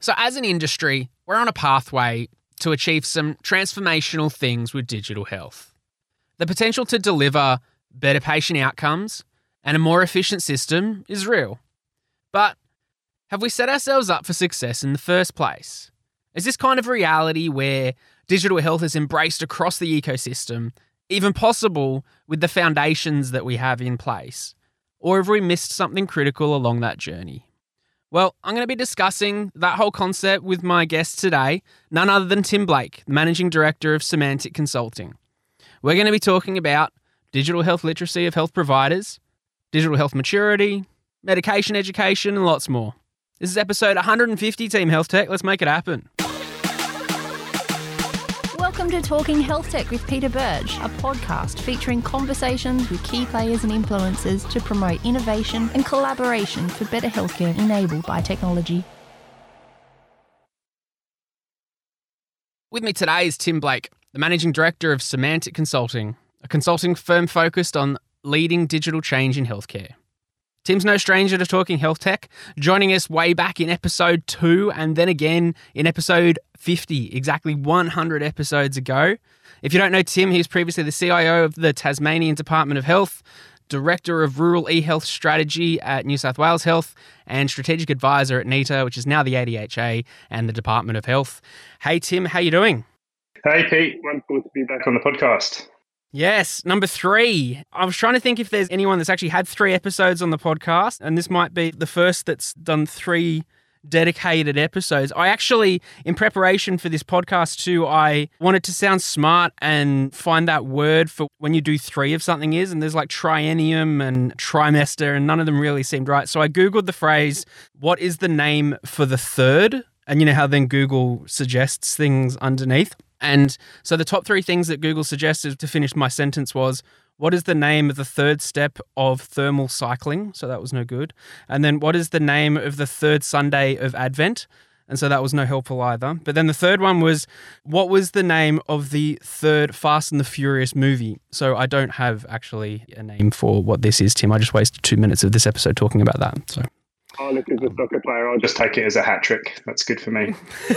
So, as an industry, we're on a pathway to achieve some transformational things with digital health. The potential to deliver better patient outcomes and a more efficient system is real. But have we set ourselves up for success in the first place? Is this kind of reality where digital health is embraced across the ecosystem even possible with the foundations that we have in place? Or have we missed something critical along that journey? Well, I'm going to be discussing that whole concept with my guest today, none other than Tim Blake, the Managing Director of Semantic Consulting. We're going to be talking about digital health literacy of health providers, digital health maturity, medication education, and lots more. This is episode 150, Team Health Tech. Let's make it happen. Welcome to Talking Health Tech with Peter Birch, a podcast featuring conversations with key players and influencers to promote innovation and collaboration for better healthcare enabled by technology. With me today is Tim Blake, the Managing Director of Semantic Consulting, a consulting firm focused on leading digital change in healthcare. Tim's no stranger to talking health tech, joining us way back in episode two and then again in episode 50, exactly 100 episodes ago. If you don't know Tim, he was previously the CIO of the Tasmanian Department of Health, Director of Rural e-Health Strategy at New South Wales Health, and Strategic Advisor at NEHTA, which is now the ADHA and the Department of Health. Hey Tim, how you doing? Hey Pete, wonderful to be back on the podcast. Yes, number three. I was trying to think if there's anyone that's actually had three episodes on the podcast, and this might be the first that's done three dedicated episodes. I actually, in preparation for this podcast too, I wanted to sound smart and find that word for when you do three of something is, and there's like triennium and trimester, and none of them really seemed right. So I Googled the phrase, what is the name for the third? And you know how then Google suggests things underneath. And so the top three things that Google suggested to finish my sentence was what is the name of the third step of thermal cycling? So that was no good. And then what is the name of the third Sunday of Advent? And so that was no helpful either. But then the third one was what was the name of the third Fast and the Furious movie? So I don't have actually a name for what this is, Tim. I just wasted two minutes of this episode talking about that. So Oh, look, as a soccer player, I'll just take it as a hat trick. That's good for me.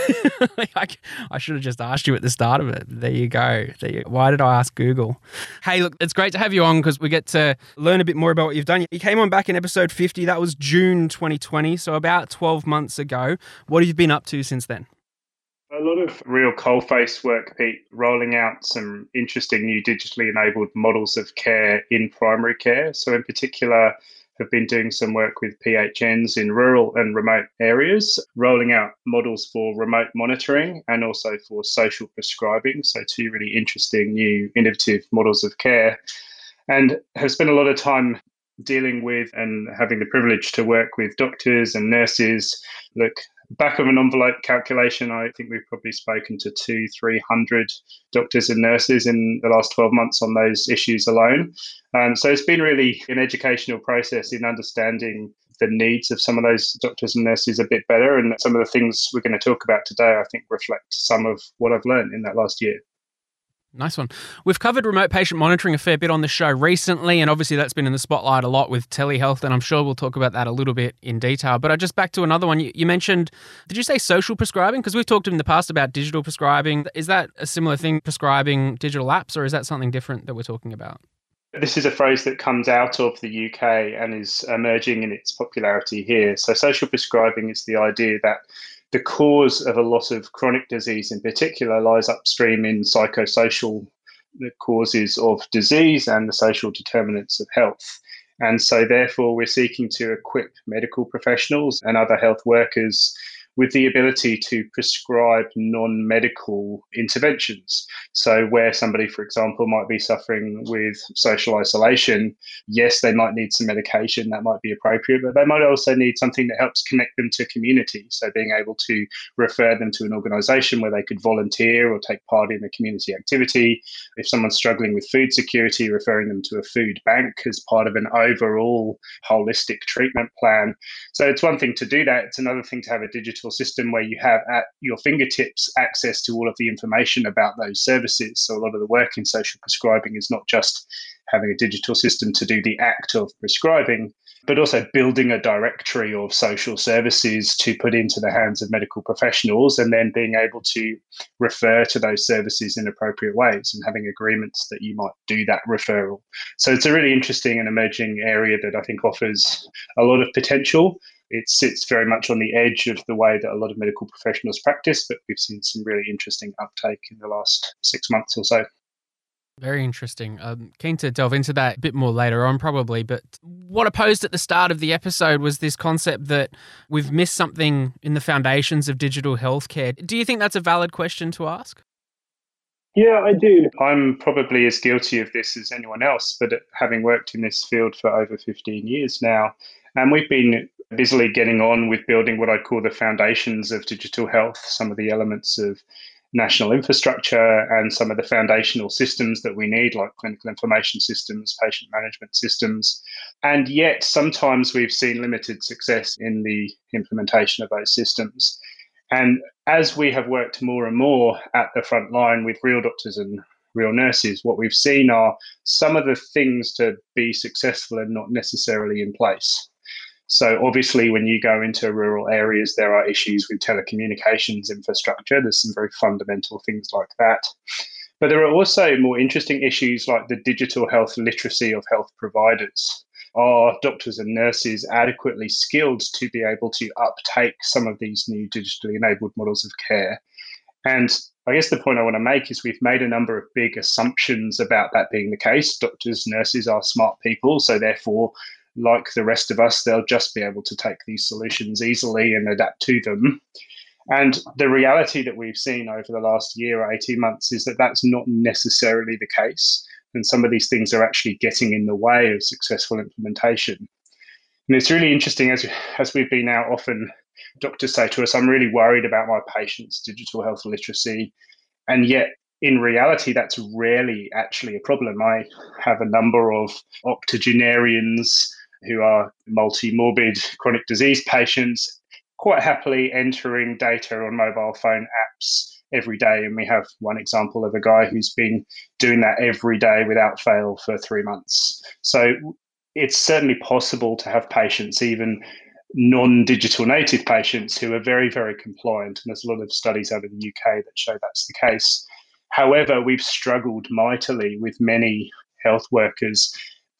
I, I, should have just asked you at the start of it. There you go. There you, why did I ask Google? Hey, look, it's great to have you on because we get to learn a bit more about what you've done. You came on back in episode 50. That was June 2020, so about 12 months ago. What have you been up to since then? A lot of real coalface work, Pete, rolling out some interesting new digitally enabled models of care in primary care. So, in particular, have been doing some work with PHNs in rural and remote areas, rolling out models for remote monitoring and also for social prescribing. So, two really interesting new innovative models of care. And have spent a lot of time dealing with and having the privilege to work with doctors and nurses. Look, back of an envelope calculation, I think we've probably spoken to two, 300 doctors and nurses in the last 12 months on those issues alone. Um, so it's been really an educational process in understanding the needs of some of those doctors and nurses a bit better. And some of the things we're going to talk about today, I think, reflect some of what I've learned in that last year. Nice one. We've covered remote patient monitoring a fair bit on the show recently, and obviously that's been in the spotlight a lot with telehealth, and I'm sure we'll talk about that a little bit in detail. But I just back to another one. You, you mentioned, did you say social prescribing? Because we've talked in the past about digital prescribing. Is that a similar thing, prescribing digital apps, or is that something different that we're talking about? This is a phrase that comes out of the UK and is emerging in its popularity here. So, social prescribing is the idea that the cause of a lot of chronic disease in particular lies upstream in psychosocial causes of disease and the social determinants of health. And so, therefore, we're seeking to equip medical professionals and other health workers with the ability to prescribe non medical interventions. So, where somebody, for example, might be suffering with social isolation, yes, they might need some medication that might be appropriate, but they might also need something that helps connect them to community. So, being able to refer them to an organization where they could volunteer or take part in a community activity. If someone's struggling with food security, referring them to a food bank as part of an overall holistic treatment plan. So, it's one thing to do that, it's another thing to have a digital digital system where you have at your fingertips access to all of the information about those services. So a lot of the work in social prescribing is not just having a digital system to do the act of prescribing, but also building a directory of social services to put into the hands of medical professionals and then being able to refer to those services in appropriate ways and having agreements that you might do that referral. So it's a really interesting and emerging area that I think offers a lot of potential. It sits very much on the edge of the way that a lot of medical professionals practice, but we've seen some really interesting uptake in the last six months or so. Very interesting. I'm keen to delve into that a bit more later on, probably. But what I posed at the start of the episode was this concept that we've missed something in the foundations of digital healthcare. Do you think that's a valid question to ask? Yeah, I do. I'm probably as guilty of this as anyone else, but having worked in this field for over 15 years now, and we've been busily getting on with building what I'd call the foundations of digital health, some of the elements of national infrastructure and some of the foundational systems that we need, like clinical information systems, patient management systems. And yet, sometimes we've seen limited success in the implementation of those systems. And as we have worked more and more at the front line with real doctors and real nurses, what we've seen are some of the things to be successful and not necessarily in place. So obviously, when you go into rural areas, there are issues with telecommunications infrastructure. There's some very fundamental things like that. But there are also more interesting issues like the digital health literacy of health providers. Are doctors and nurses adequately skilled to be able to uptake some of these new digitally enabled models of care? And I guess the point I want to make is we've made a number of big assumptions about that being the case. Doctors, nurses are smart people, so therefore like the rest of us, they'll just be able to take these solutions easily and adapt to them. And the reality that we've seen over the last year or 18 months is that that's not necessarily the case. And some of these things are actually getting in the way of successful implementation. And it's really interesting as, as we've been out often, doctors say to us, I'm really worried about my patients' digital health literacy. And yet in reality, that's rarely actually a problem. I have a number of octogenarians who are multi-morbid chronic disease patients quite happily entering data on mobile phone apps every day. And we have one example of a guy who's been doing that every day without fail for three months. So it's certainly possible to have patients, even non digital native patients, who are very, very compliant. And there's a lot of studies out of the UK that show that's the case. However, we've struggled mightily with many health workers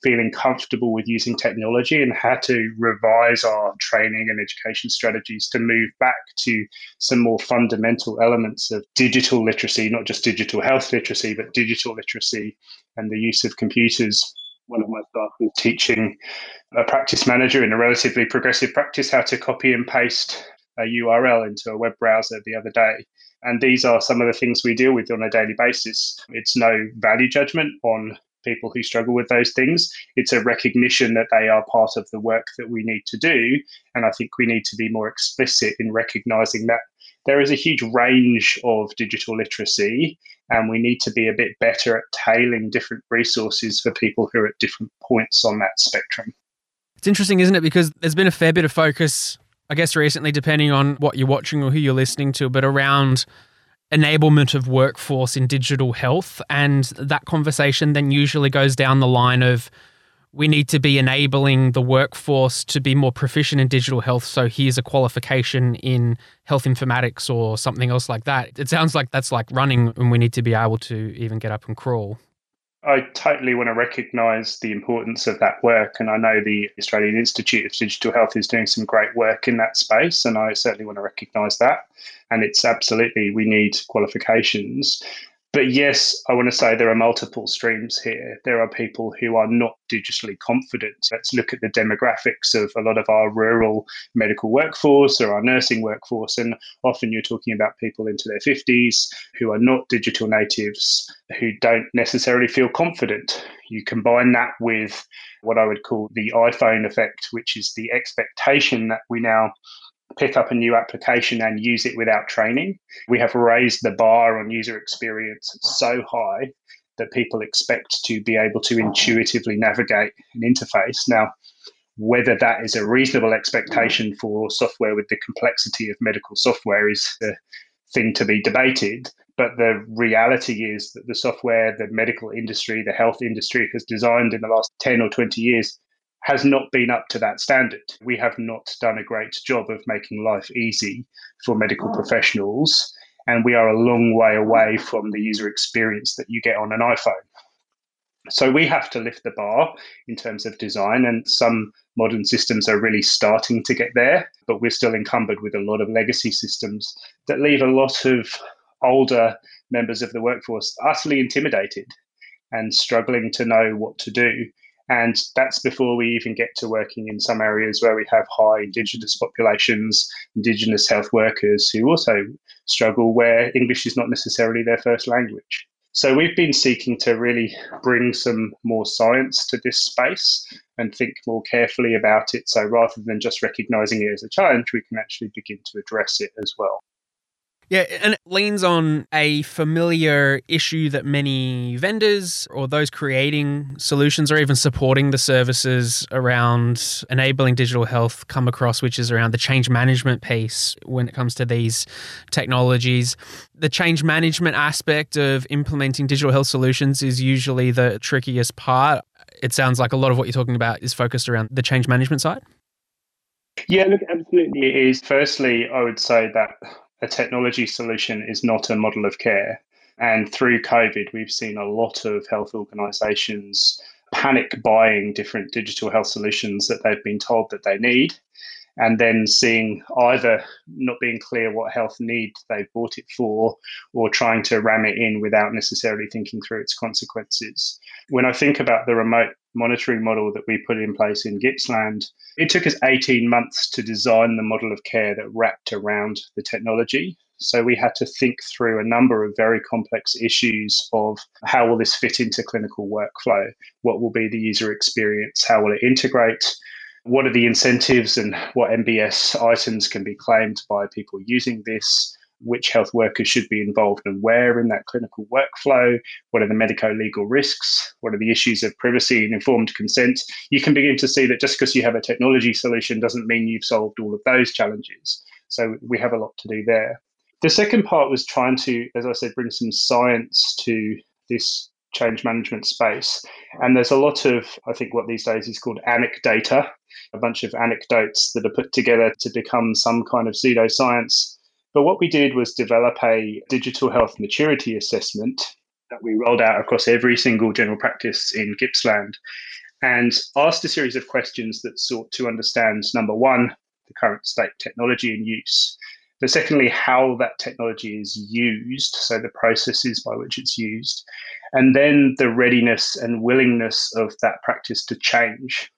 feeling comfortable with using technology and how to revise our training and education strategies to move back to some more fundamental elements of digital literacy, not just digital health literacy, but digital literacy and the use of computers. One of my staff was teaching a practice manager in a relatively progressive practice how to copy and paste a URL into a web browser the other day. And these are some of the things we deal with on a daily basis. It's no value judgment on people who struggle with those things. It's a recognition that they are part of the work that we need to do. And I think we need to be more explicit in recognizing that there is a huge range of digital literacy, and we need to be a bit better at tailing different resources for people who are at different points on that spectrum. It's interesting, isn't it? Because there's been a fair bit of focus, I guess, recently, depending on what you're watching or who you're listening to, but around enablement of workforce in digital health. And that conversation then usually goes down the line of we need to be enabling the workforce to be more proficient in digital health. So here's a qualification in health informatics or something else like that. It sounds like that's like running and we need to be able to even get up and crawl. I totally want to recognise the importance of that work. And I know the Australian Institute of Digital Health is doing some great work in that space. And I certainly want to recognise that. And it's absolutely, we need qualifications. But yes, I want to say there are multiple streams here. There are people who are not digitally confident. Let's look at the demographics of a lot of our rural medical workforce or our nursing workforce. And often you're talking about people into their 50s who are not digital natives, who don't necessarily feel confident. You combine that with what I would call the iPhone effect, which is the expectation that we now pick up a new application and use it without training. We have raised the bar on user experience so high that people expect to be able to intuitively navigate an interface. Now, whether that is a reasonable expectation for software with the complexity of medical software is a thing to be debated. But the reality is that the software the medical industry, the health industry has designed in the last 10 or 20 years has not been up to that standard. We have not done a great job of making life easy for medical mm. professionals, and we are a long way away from the user experience that you get on an iPhone. So we have to lift the bar in terms of design, and some modern systems are really starting to get there, but we're still encumbered with a lot of legacy systems that leave a lot of older members of the workforce utterly intimidated and struggling to know what to do. And that's before we even get to working in some areas where we have high Indigenous populations, Indigenous health workers who also struggle where English is not necessarily their first language. So we've been seeking to really bring some more science to this space and think more carefully about it. So rather than just recognizing it as a challenge, we can actually begin to address it as well. Yeah, and it leans on a familiar issue that many vendors or those creating solutions or even supporting the services around enabling digital health come across, which is around the change management piece when it comes to these technologies. The change management aspect of implementing digital health solutions is usually the trickiest part. It sounds like a lot of what you're talking about is focused around the change management side. Yeah, look, absolutely it is. Firstly, I would say that a technology solution is not a model of care. And through COVID, we've seen a lot of health organizations panic buying different digital health solutions that they've been told that they need and then seeing either not being clear what health need they bought it for or trying to ram it in without necessarily thinking through its consequences. When I think about the remote monitoring model that we put in place in Gippsland, it took us 18 months to design the model of care that wrapped around the technology. So we had to think through a number of very complex issues of how will this fit into clinical workflow? What will be the user experience? How will it integrate? what are the incentives and what MBS items can be claimed by people using this? Which health workers should be involved and where in that clinical workflow? What are the medico legal risks? What are the issues of privacy and informed consent? You can begin to see that just because you have a technology solution doesn't mean you've solved all of those challenges. So we have a lot to do there. The second part was trying to, as I said, bring some science to this change management space. And there's a lot of, I think, what these days is called anecdata, a bunch of anecdotes that are put together to become some kind of pseudoscience. But what we did was develop a digital health maturity assessment that we rolled out across every single general practice in Gippsland and asked a series of questions that sought to understand number one, the current state technology in use. But secondly, how that technology is used, so the processes by which it's used, and then the readiness and willingness of that practice to change.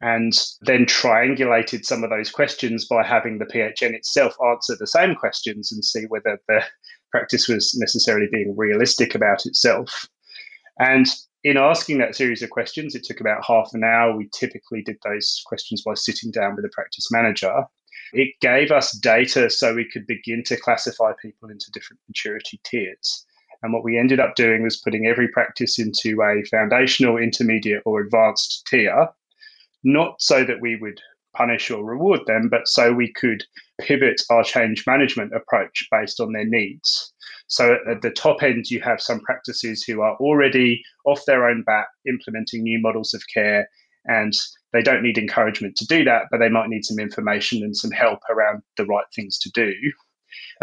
And then triangulated some of those questions by having the PHN itself answer the same questions and see whether the practice was necessarily being realistic about itself. And in asking that series of questions, it took about half an hour. We typically did those questions by sitting down with a practice manager. It gave us data so we could begin to classify people into different maturity tiers. And what we ended up doing was putting every practice into a foundational, intermediate, or advanced tier, not so that we would punish or reward them, but so we could pivot our change management approach based on their needs. So at the top end, you have some practices who are already off their own bat implementing new models of care, and they don't need encouragement to do that, but they might need some information and some help around the right things to do.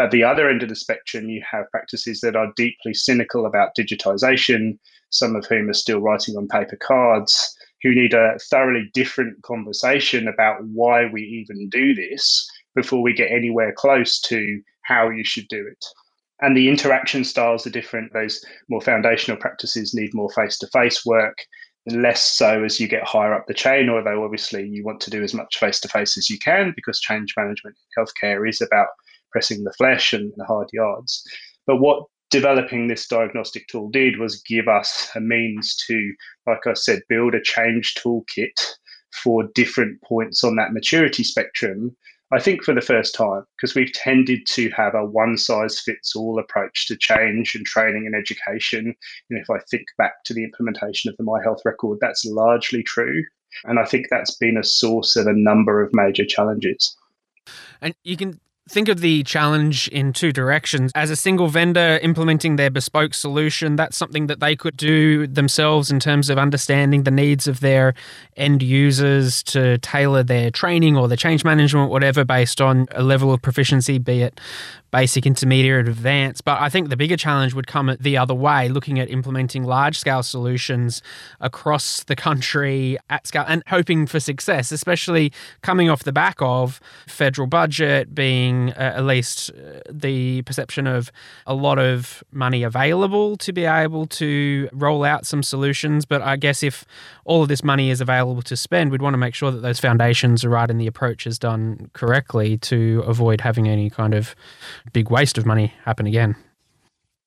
At the other end of the spectrum, you have practices that are deeply cynical about digitization, some of whom are still writing on paper cards, who need a thoroughly different conversation about why we even do this before we get anywhere close to how you should do it. And the interaction styles are different. Those more foundational practices need more face to face work, less so as you get higher up the chain, although obviously you want to do as much face to face as you can because change management in healthcare is about pressing the flesh and the hard yards. But what developing this diagnostic tool did was give us a means to, like I said, build a change toolkit for different points on that maturity spectrum. I think for the first time, because we've tended to have a one size fits all approach to change and training and education. And if I think back to the implementation of the My Health record, that's largely true. And I think that's been a source of a number of major challenges. And you can think of the challenge in two directions. As a single vendor implementing their bespoke solution, that's something that they could do themselves in terms of understanding the needs of their end users to tailor their training or their change management, whatever, based on a level of proficiency, be it basic, intermediate, advanced. But I think the bigger challenge would come the other way, looking at implementing large scale solutions across the country at scale and hoping for success, especially coming off the back of federal budget being uh, at least uh, the perception of a lot of money available to be able to roll out some solutions. But I guess if all of this money is available to spend, we'd want to make sure that those foundations are right and the approach is done correctly to avoid having any kind of big waste of money happen again.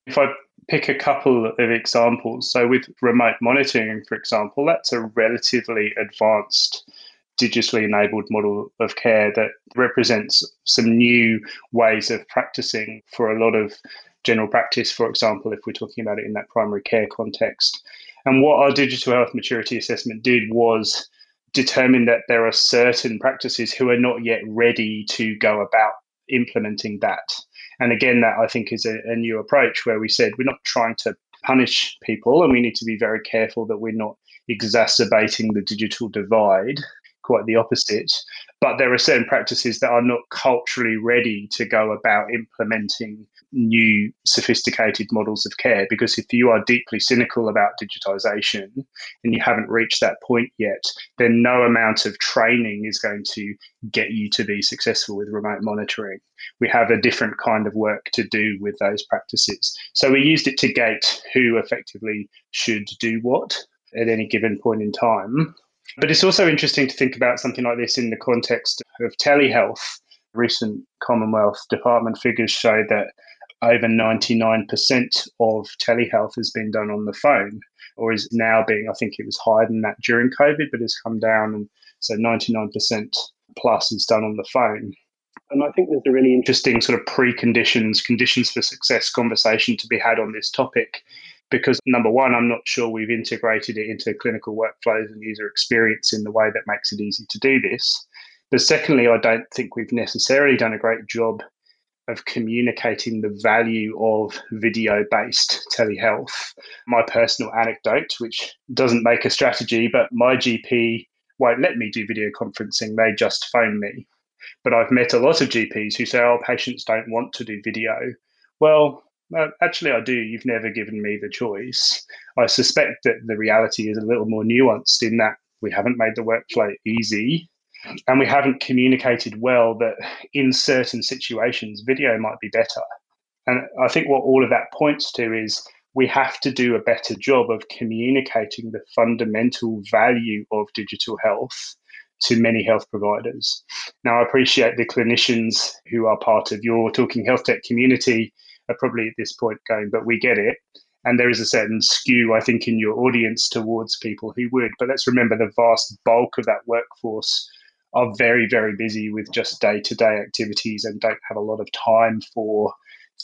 If I pick a couple of examples, so with remote monitoring, for example, that's a relatively advanced digitally enabled model of care that represents some new ways of practicing for a lot of general practice, for example, if we're talking about it in that primary care context. And what our digital health maturity assessment did was determine that there are certain practices who are not yet ready to go about implementing that. And again, that I think is a, a new approach where we said we're not trying to punish people and we need to be very careful that we're not exacerbating the digital divide quite the opposite. But there are certain practices that are not culturally ready to go about implementing new sophisticated models of care. Because if you are deeply cynical about digitization and you haven't reached that point yet, then no amount of training is going to get you to be successful with remote monitoring. We have a different kind of work to do with those practices. So we used it to gate who effectively should do what at any given point in time. But it's also interesting to think about something like this in the context of telehealth. Recent Commonwealth Department figures show that over 99% of telehealth has been done on the phone, or is now being, I think it was higher than that during COVID, but has come down. And so 99% plus is done on the phone. And I think there's a really interesting sort of preconditions, conditions for success conversation to be had on this topic because number one, I'm not sure we've integrated it into clinical workflows and user experience in the way that makes it easy to do this. But secondly, I don't think we've necessarily done a great job of communicating the value of video based telehealth. My personal anecdote, which doesn't make a strategy, but my GP won't let me do video conferencing, they just phone me. But I've met a lot of GPs who say, oh, patients don't want to do video. Well, actually, I do. You've never given me the choice. I suspect that the reality is a little more nuanced in that we haven't made the workflow easy and we haven't communicated well that in certain situations, video might be better. And I think what all of that points to is we have to do a better job of communicating the fundamental value of digital health to many health providers. Now, I appreciate the clinicians who are part of your Talking Health Tech community are probably at this point going, but we get it. And there is a certain skew, I think, in your audience towards people who would. But let's remember the vast bulk of that workforce are very, very busy with just day to day activities and don't have a lot of time for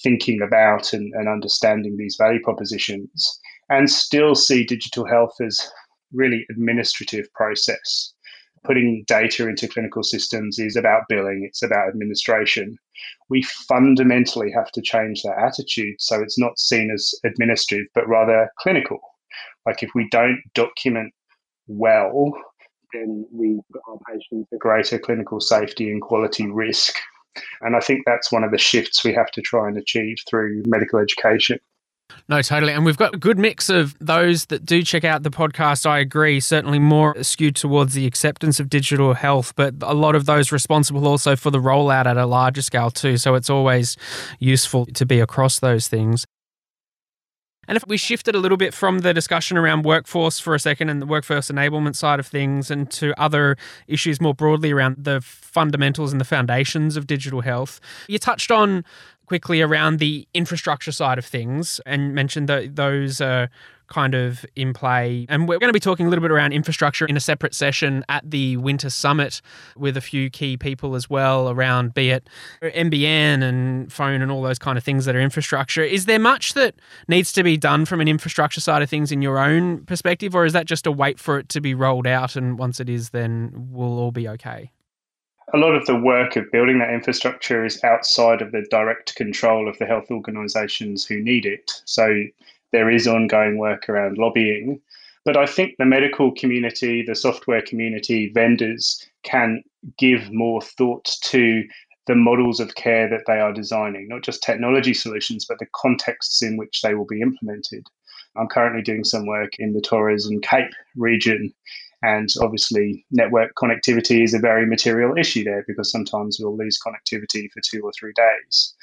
thinking about and, and understanding these value propositions and still see digital health as really administrative process putting data into clinical systems is about billing, it's about administration. We fundamentally have to change that attitude so it's not seen as administrative, but rather clinical. Like if we don't document well, then we put our patients at greater clinical safety and quality risk. And I think that's one of the shifts we have to try and achieve through medical education. No, totally. And we've got a good mix of those that do check out the podcast. I agree. Certainly more skewed towards the acceptance of digital health, but a lot of those responsible also for the rollout at a larger scale too. So it's always useful to be across those things. And if we shifted a little bit from the discussion around workforce for a second and the workforce enablement side of things and to other issues more broadly around the fundamentals and the foundations of digital health, you touched on quickly around the infrastructure side of things and mentioned that those are kind of in play. And we're going to be talking a little bit around infrastructure in a separate session at the Winter Summit with a few key people as well around be it NBN and phone and all those kind of things that are infrastructure. Is there much that needs to be done from an infrastructure side of things in your own perspective, or is that just a wait for it to be rolled out and once it is, then we'll all be okay? A lot of the work of building that infrastructure is outside of the direct control of the health organisations who need it. So there is ongoing work around lobbying. But I think the medical community, the software community, vendors can give more thought to the models of care that they are designing, not just technology solutions, but the contexts in which they will be implemented. I'm currently doing some work in the Torres and Cape region. And obviously, network connectivity is a very material issue there because sometimes we'll lose connectivity for two or three days.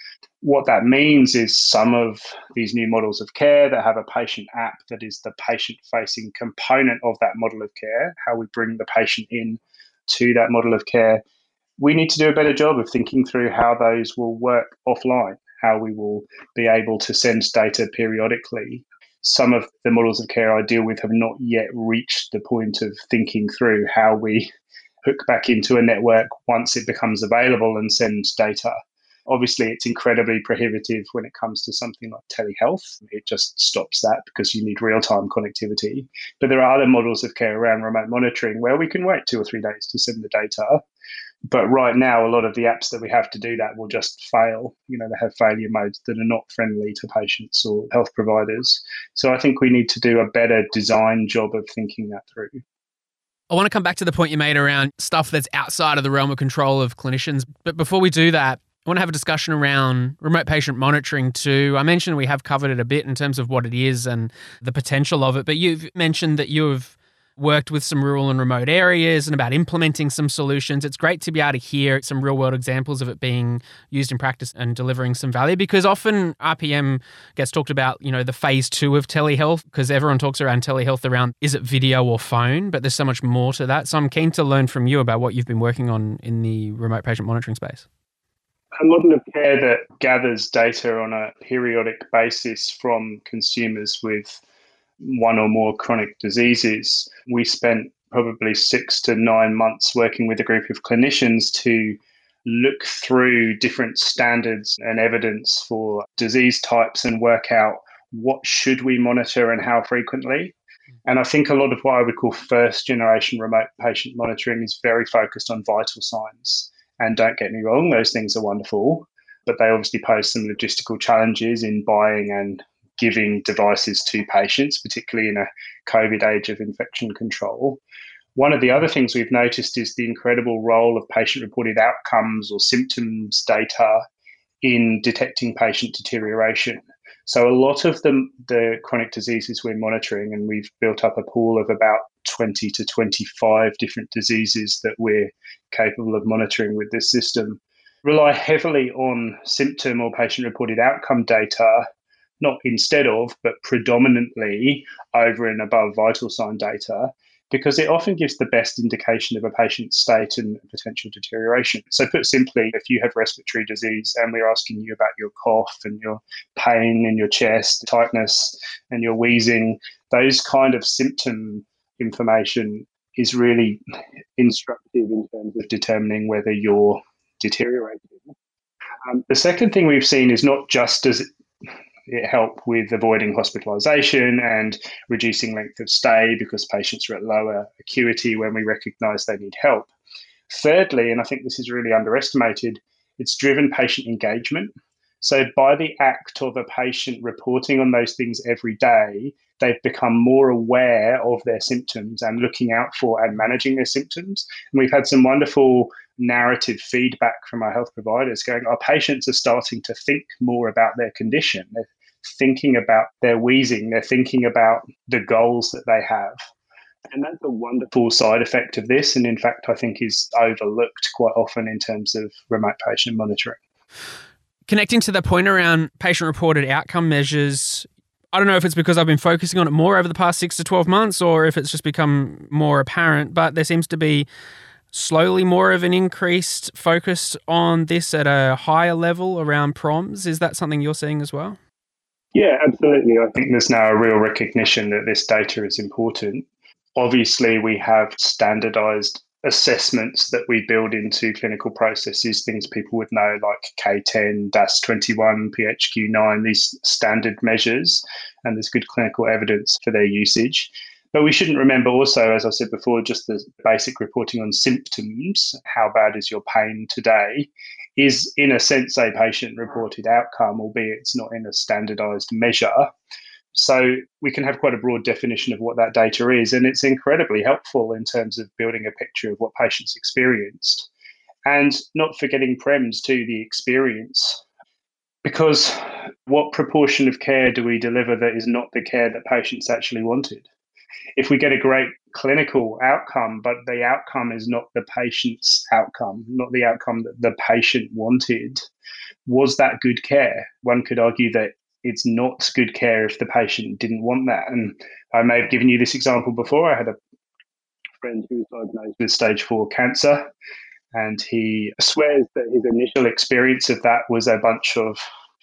What that means is some of these new models of care that have a patient app that is the patient facing component of that model of care, how we bring the patient in to that model of care. We need to do a better job of thinking through how those will work offline, how we will be able to send data periodically some of the models of care I deal with have not yet reached the point of thinking through how we hook back into a network once it becomes available and send data. Obviously, it's incredibly prohibitive when it comes to something like telehealth. It just stops that because you need real time connectivity. But there are other models of care around remote monitoring where we can wait two or three days to send the data but right now, a lot of the apps that we have to do that will just fail. You know, they have failure modes that are not friendly to patients or health providers. So I think we need to do a better design job of thinking that through. I want to come back to the point you made around stuff that's outside of the realm of control of clinicians. But before we do that, I want to have a discussion around remote patient monitoring too. I mentioned we have covered it a bit in terms of what it is and the potential of it, but you've mentioned that you've worked with some rural and remote areas and about implementing some solutions. It's great to be able to hear some real world examples of it being used in practice and delivering some value because often RPM gets talked about, you know, the phase two of telehealth because everyone talks around telehealth around is it video or phone, but there's so much more to that. So I'm keen to learn from you about what you've been working on in the remote patient monitoring space. A model of care that gathers data on a periodic basis from consumers with one or more chronic diseases. We spent probably six to nine months working with a group of clinicians to look through different standards and evidence for disease types and work out what should we monitor and how frequently. And I think a lot of what I would call first generation remote patient monitoring is very focused on vital signs. And don't get me wrong, those things are wonderful, but they obviously pose some logistical challenges in buying and giving devices to patients, particularly in a COVID age of infection control. One of the other things we've noticed is the incredible role of patient reported outcomes or symptoms data in detecting patient deterioration. So, a lot of the, the chronic diseases we're monitoring, and we've built up a pool of about 20 to 25 different diseases that we're capable of monitoring with this system, rely heavily on symptom or patient reported outcome data not instead of, but predominantly over and above vital sign data, because it often gives the best indication of a patient's state and potential deterioration. So, put simply, if you have respiratory disease and we're asking you about your cough and your pain in your chest, tightness, and your wheezing, those kind of symptom information is really instructive in terms of determining whether you're deteriorating. Um, the second thing we've seen is not just as it help with avoiding hospitalisation and reducing length of stay because patients are at lower acuity when we recognise they need help. Thirdly, and I think this is really underestimated, it's driven patient engagement. So, by the act of a patient reporting on those things every day, they've become more aware of their symptoms and looking out for and managing their symptoms. And we've had some wonderful narrative feedback from our health providers going, our patients are starting to think more about their condition. They're thinking about their wheezing, they're thinking about the goals that they have. And that's a wonderful side effect of this. And in fact, I think is overlooked quite often in terms of remote patient monitoring. Connecting to the point around patient reported outcome measures, I don't know if it's because I've been focusing on it more over the past six to 12 months or if it's just become more apparent, but there seems to be slowly more of an increased focus on this at a higher level around PROMs. Is that something you're seeing as well? Yeah, absolutely. I think there's now a real recognition that this data is important. Obviously, we have standardized assessments that we build into clinical processes, things people would know like K10, DASS21, PHQ9, these standard measures, and there's good clinical evidence for their usage. But we shouldn't remember also, as I said before, just the basic reporting on symptoms. How bad is your pain today? Is in a sense a patient reported outcome, albeit it's not in a standardized measure. So we can have quite a broad definition of what that data is, and it's incredibly helpful in terms of building a picture of what patients experienced. And not forgetting PREMS to the experience. Because what proportion of care do we deliver that is not the care that patients actually wanted? If we get a great clinical outcome, but the outcome is not the patient's outcome, not the outcome that the patient wanted, was that good care? One could argue that it's not good care if the patient didn't want that. And I may have given you this example before. I had a friend who was diagnosed with stage four cancer, and he swears that his initial experience of that was a bunch of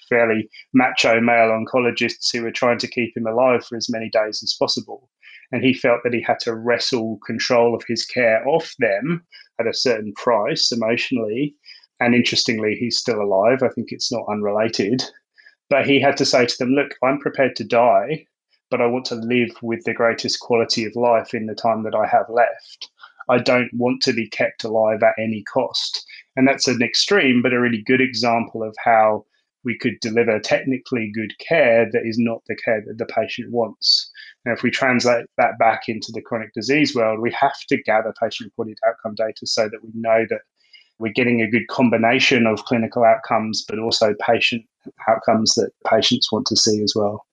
fairly macho male oncologists who were trying to keep him alive for as many days as possible and he felt that he had to wrestle control of his care off them at a certain price emotionally. And interestingly, he's still alive. I think it's not unrelated. But he had to say to them, Look, I'm prepared to die, but I want to live with the greatest quality of life in the time that I have left. I don't want to be kept alive at any cost. And that's an extreme, but a really good example of how we could deliver technically good care that is not the care that the patient wants. And if we translate that back into the chronic disease world, we have to gather patient reported outcome data so that we know that we're getting a good combination of clinical outcomes, but also patient outcomes that patients want to see as well.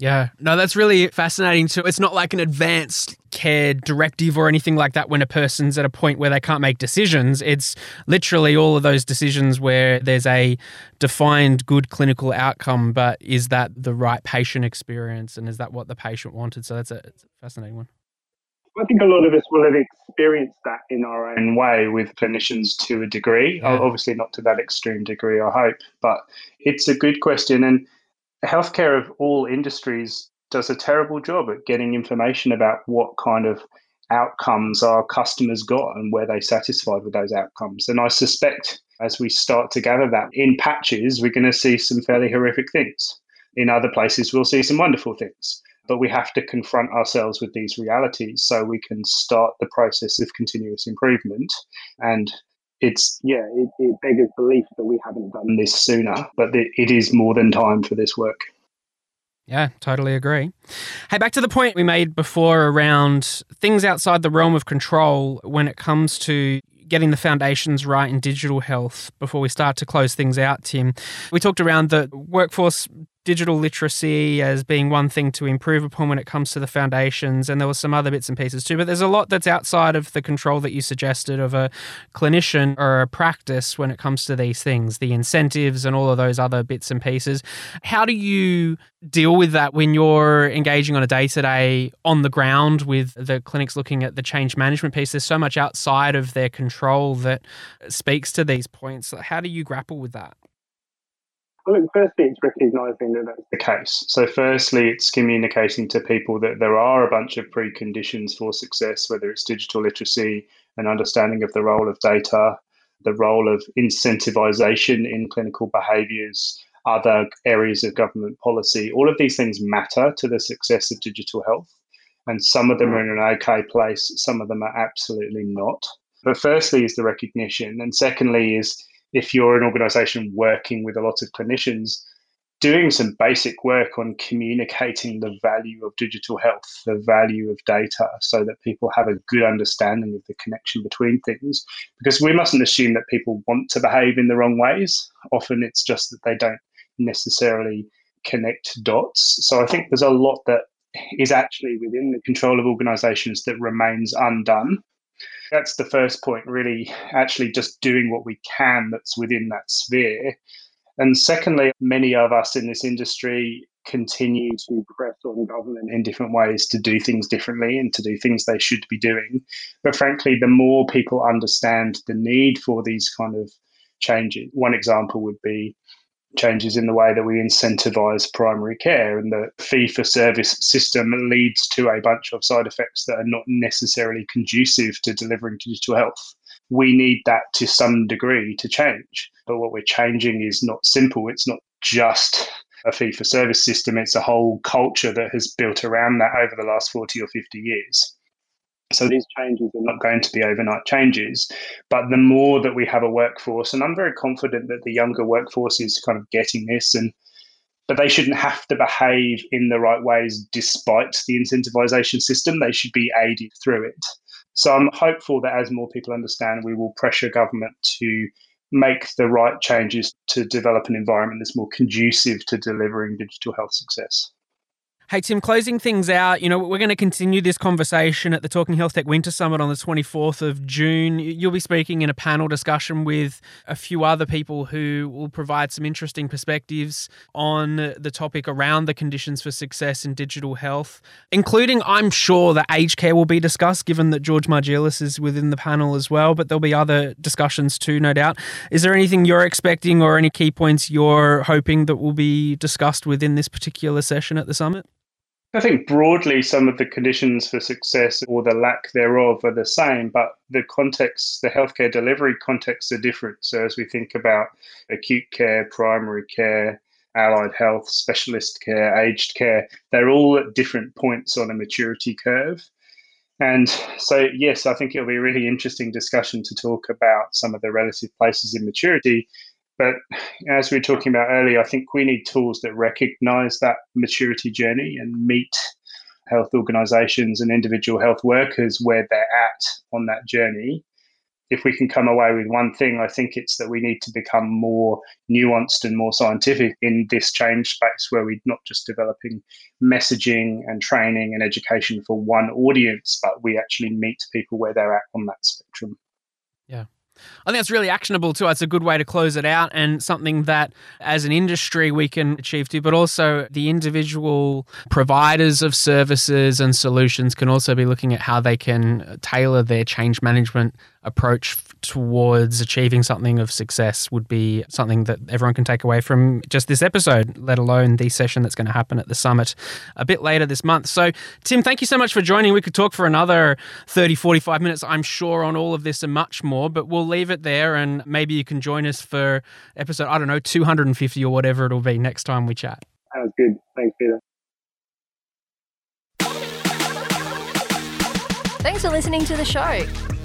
Yeah, no, that's really fascinating too. It's not like an advanced care directive or anything like that when a person's at a point where they can't make decisions. It's literally all of those decisions where there's a defined good clinical outcome, but is that the right patient experience and is that what the patient wanted? So that's a, a fascinating one. I think a lot of us will have experienced that in our own way with clinicians to a degree. Yeah. Obviously, not to that extreme degree, I hope, but it's a good question. And healthcare of all industries does a terrible job at getting information about what kind of outcomes our customers got and where they satisfied with those outcomes. And I suspect as we start to gather that in patches, we're going to see some fairly horrific things. In other places, we'll see some wonderful things. But we have to confront ourselves with these realities so we can start the process of continuous improvement and it's yeah, it, it beggars belief that we haven't done this sooner, but it, it is more than time for this work. Yeah, totally agree. Hey, back to the point we made before around things outside the realm of control when it comes to getting the foundations right in digital health before we start to close things out, Tim. We talked around the workforce digital literacy as being one thing to improve upon when it comes to the foundations, and there were some other bits and pieces too. But there's a lot that's outside of the control that you suggested of a clinician or a practice when it comes to these things, the incentives and all of those other bits and pieces. How do you deal with that when you're engaging on a day to day on the ground with the clinics looking at the change management piece? There's so much outside of their control that speaks to these points. How do you grapple with that? Firstly, it's recognizing that that's the case. So, firstly, it's communicating to people that there are a bunch of preconditions for success, whether it's digital literacy, an understanding of the role of data, the role of incentivization in clinical behaviors, other areas of government policy. All of these things matter to the success of digital health. And some of them are in an okay place, some of them are absolutely not. But firstly, is the recognition. And secondly, is if you're an organization working with a lot of clinicians, doing some basic work on communicating the value of digital health, the value of data, so that people have a good understanding of the connection between things. Because we mustn't assume that people want to behave in the wrong ways. Often it's just that they don't necessarily connect dots. So I think there's a lot that is actually within the control of organizations that remains undone that's the first point, really, actually just doing what we can that's within that sphere. And secondly, many of us in this industry continue to press on government in different ways to do things differently and to do things they should be doing. But frankly, the more people understand the need for these kind of changes, one example would be changes in the way that we incentivize primary care and the fee for service system leads to a bunch of side effects that are not necessarily conducive to delivering digital health. We need that to some degree to change. But what we're changing is not simple. It's not just a fee for service system. It's a whole culture that has built around that over the last 40 or 50 years. So these changes are not going to be overnight changes. But the more that we have a workforce, and I'm very confident that the younger workforce is kind of getting this and but they shouldn't have to behave in the right ways despite the incentivization system. They should be aided through it. So I'm hopeful that as more people understand, we will pressure government to make the right changes to develop an environment that's more conducive to delivering digital health success. Hey, Tim, closing things out, you know, we're going to continue this conversation at the Talking Health Tech Winter Summit on the 24th of June. You'll be speaking in a panel discussion with a few other people who will provide some interesting perspectives on the topic around the conditions for success in digital health, including, I'm sure, that aged care will be discussed, given that George Margelis is within the panel as well, but there'll be other discussions too, no doubt. Is there anything you're expecting or any key points you're hoping that will be discussed within this particular session at the summit? I think broadly some of the conditions for success or the lack thereof are the same, but the context, the healthcare delivery contexts are different. So as we think about acute care, primary care, allied health, specialist care, aged care, they're all at different points on a maturity curve. And so, yes, I think it'll be a really interesting discussion to talk about some of the relative places in maturity but as we were talking about earlier, I think we need tools that recognize that maturity journey and meet health organizations and individual health workers where they're at on that journey. If we can come away with one thing, I think it's that we need to become more nuanced and more scientific in this change space where we're not just developing messaging and training and education for one audience, but we actually meet people where they're at on that spectrum. Yeah. I think that's really actionable too. It's a good way to close it out and something that as an industry we can achieve too, but also the individual providers of services and solutions can also be looking at how they can tailor their change management approach towards achieving something of success would be something that everyone can take away from just this episode, let alone the session that's going to happen at the summit a bit later this month. So, Tim, thank you so much for joining. We could talk for another 30, 45 minutes, I'm sure, on all of this and much more, but we'll leave it there and maybe you can join us for episode, I don't know, 250 or whatever it'll be next time we chat. Sounds good. Thanks, Peter. Thanks for listening to the show.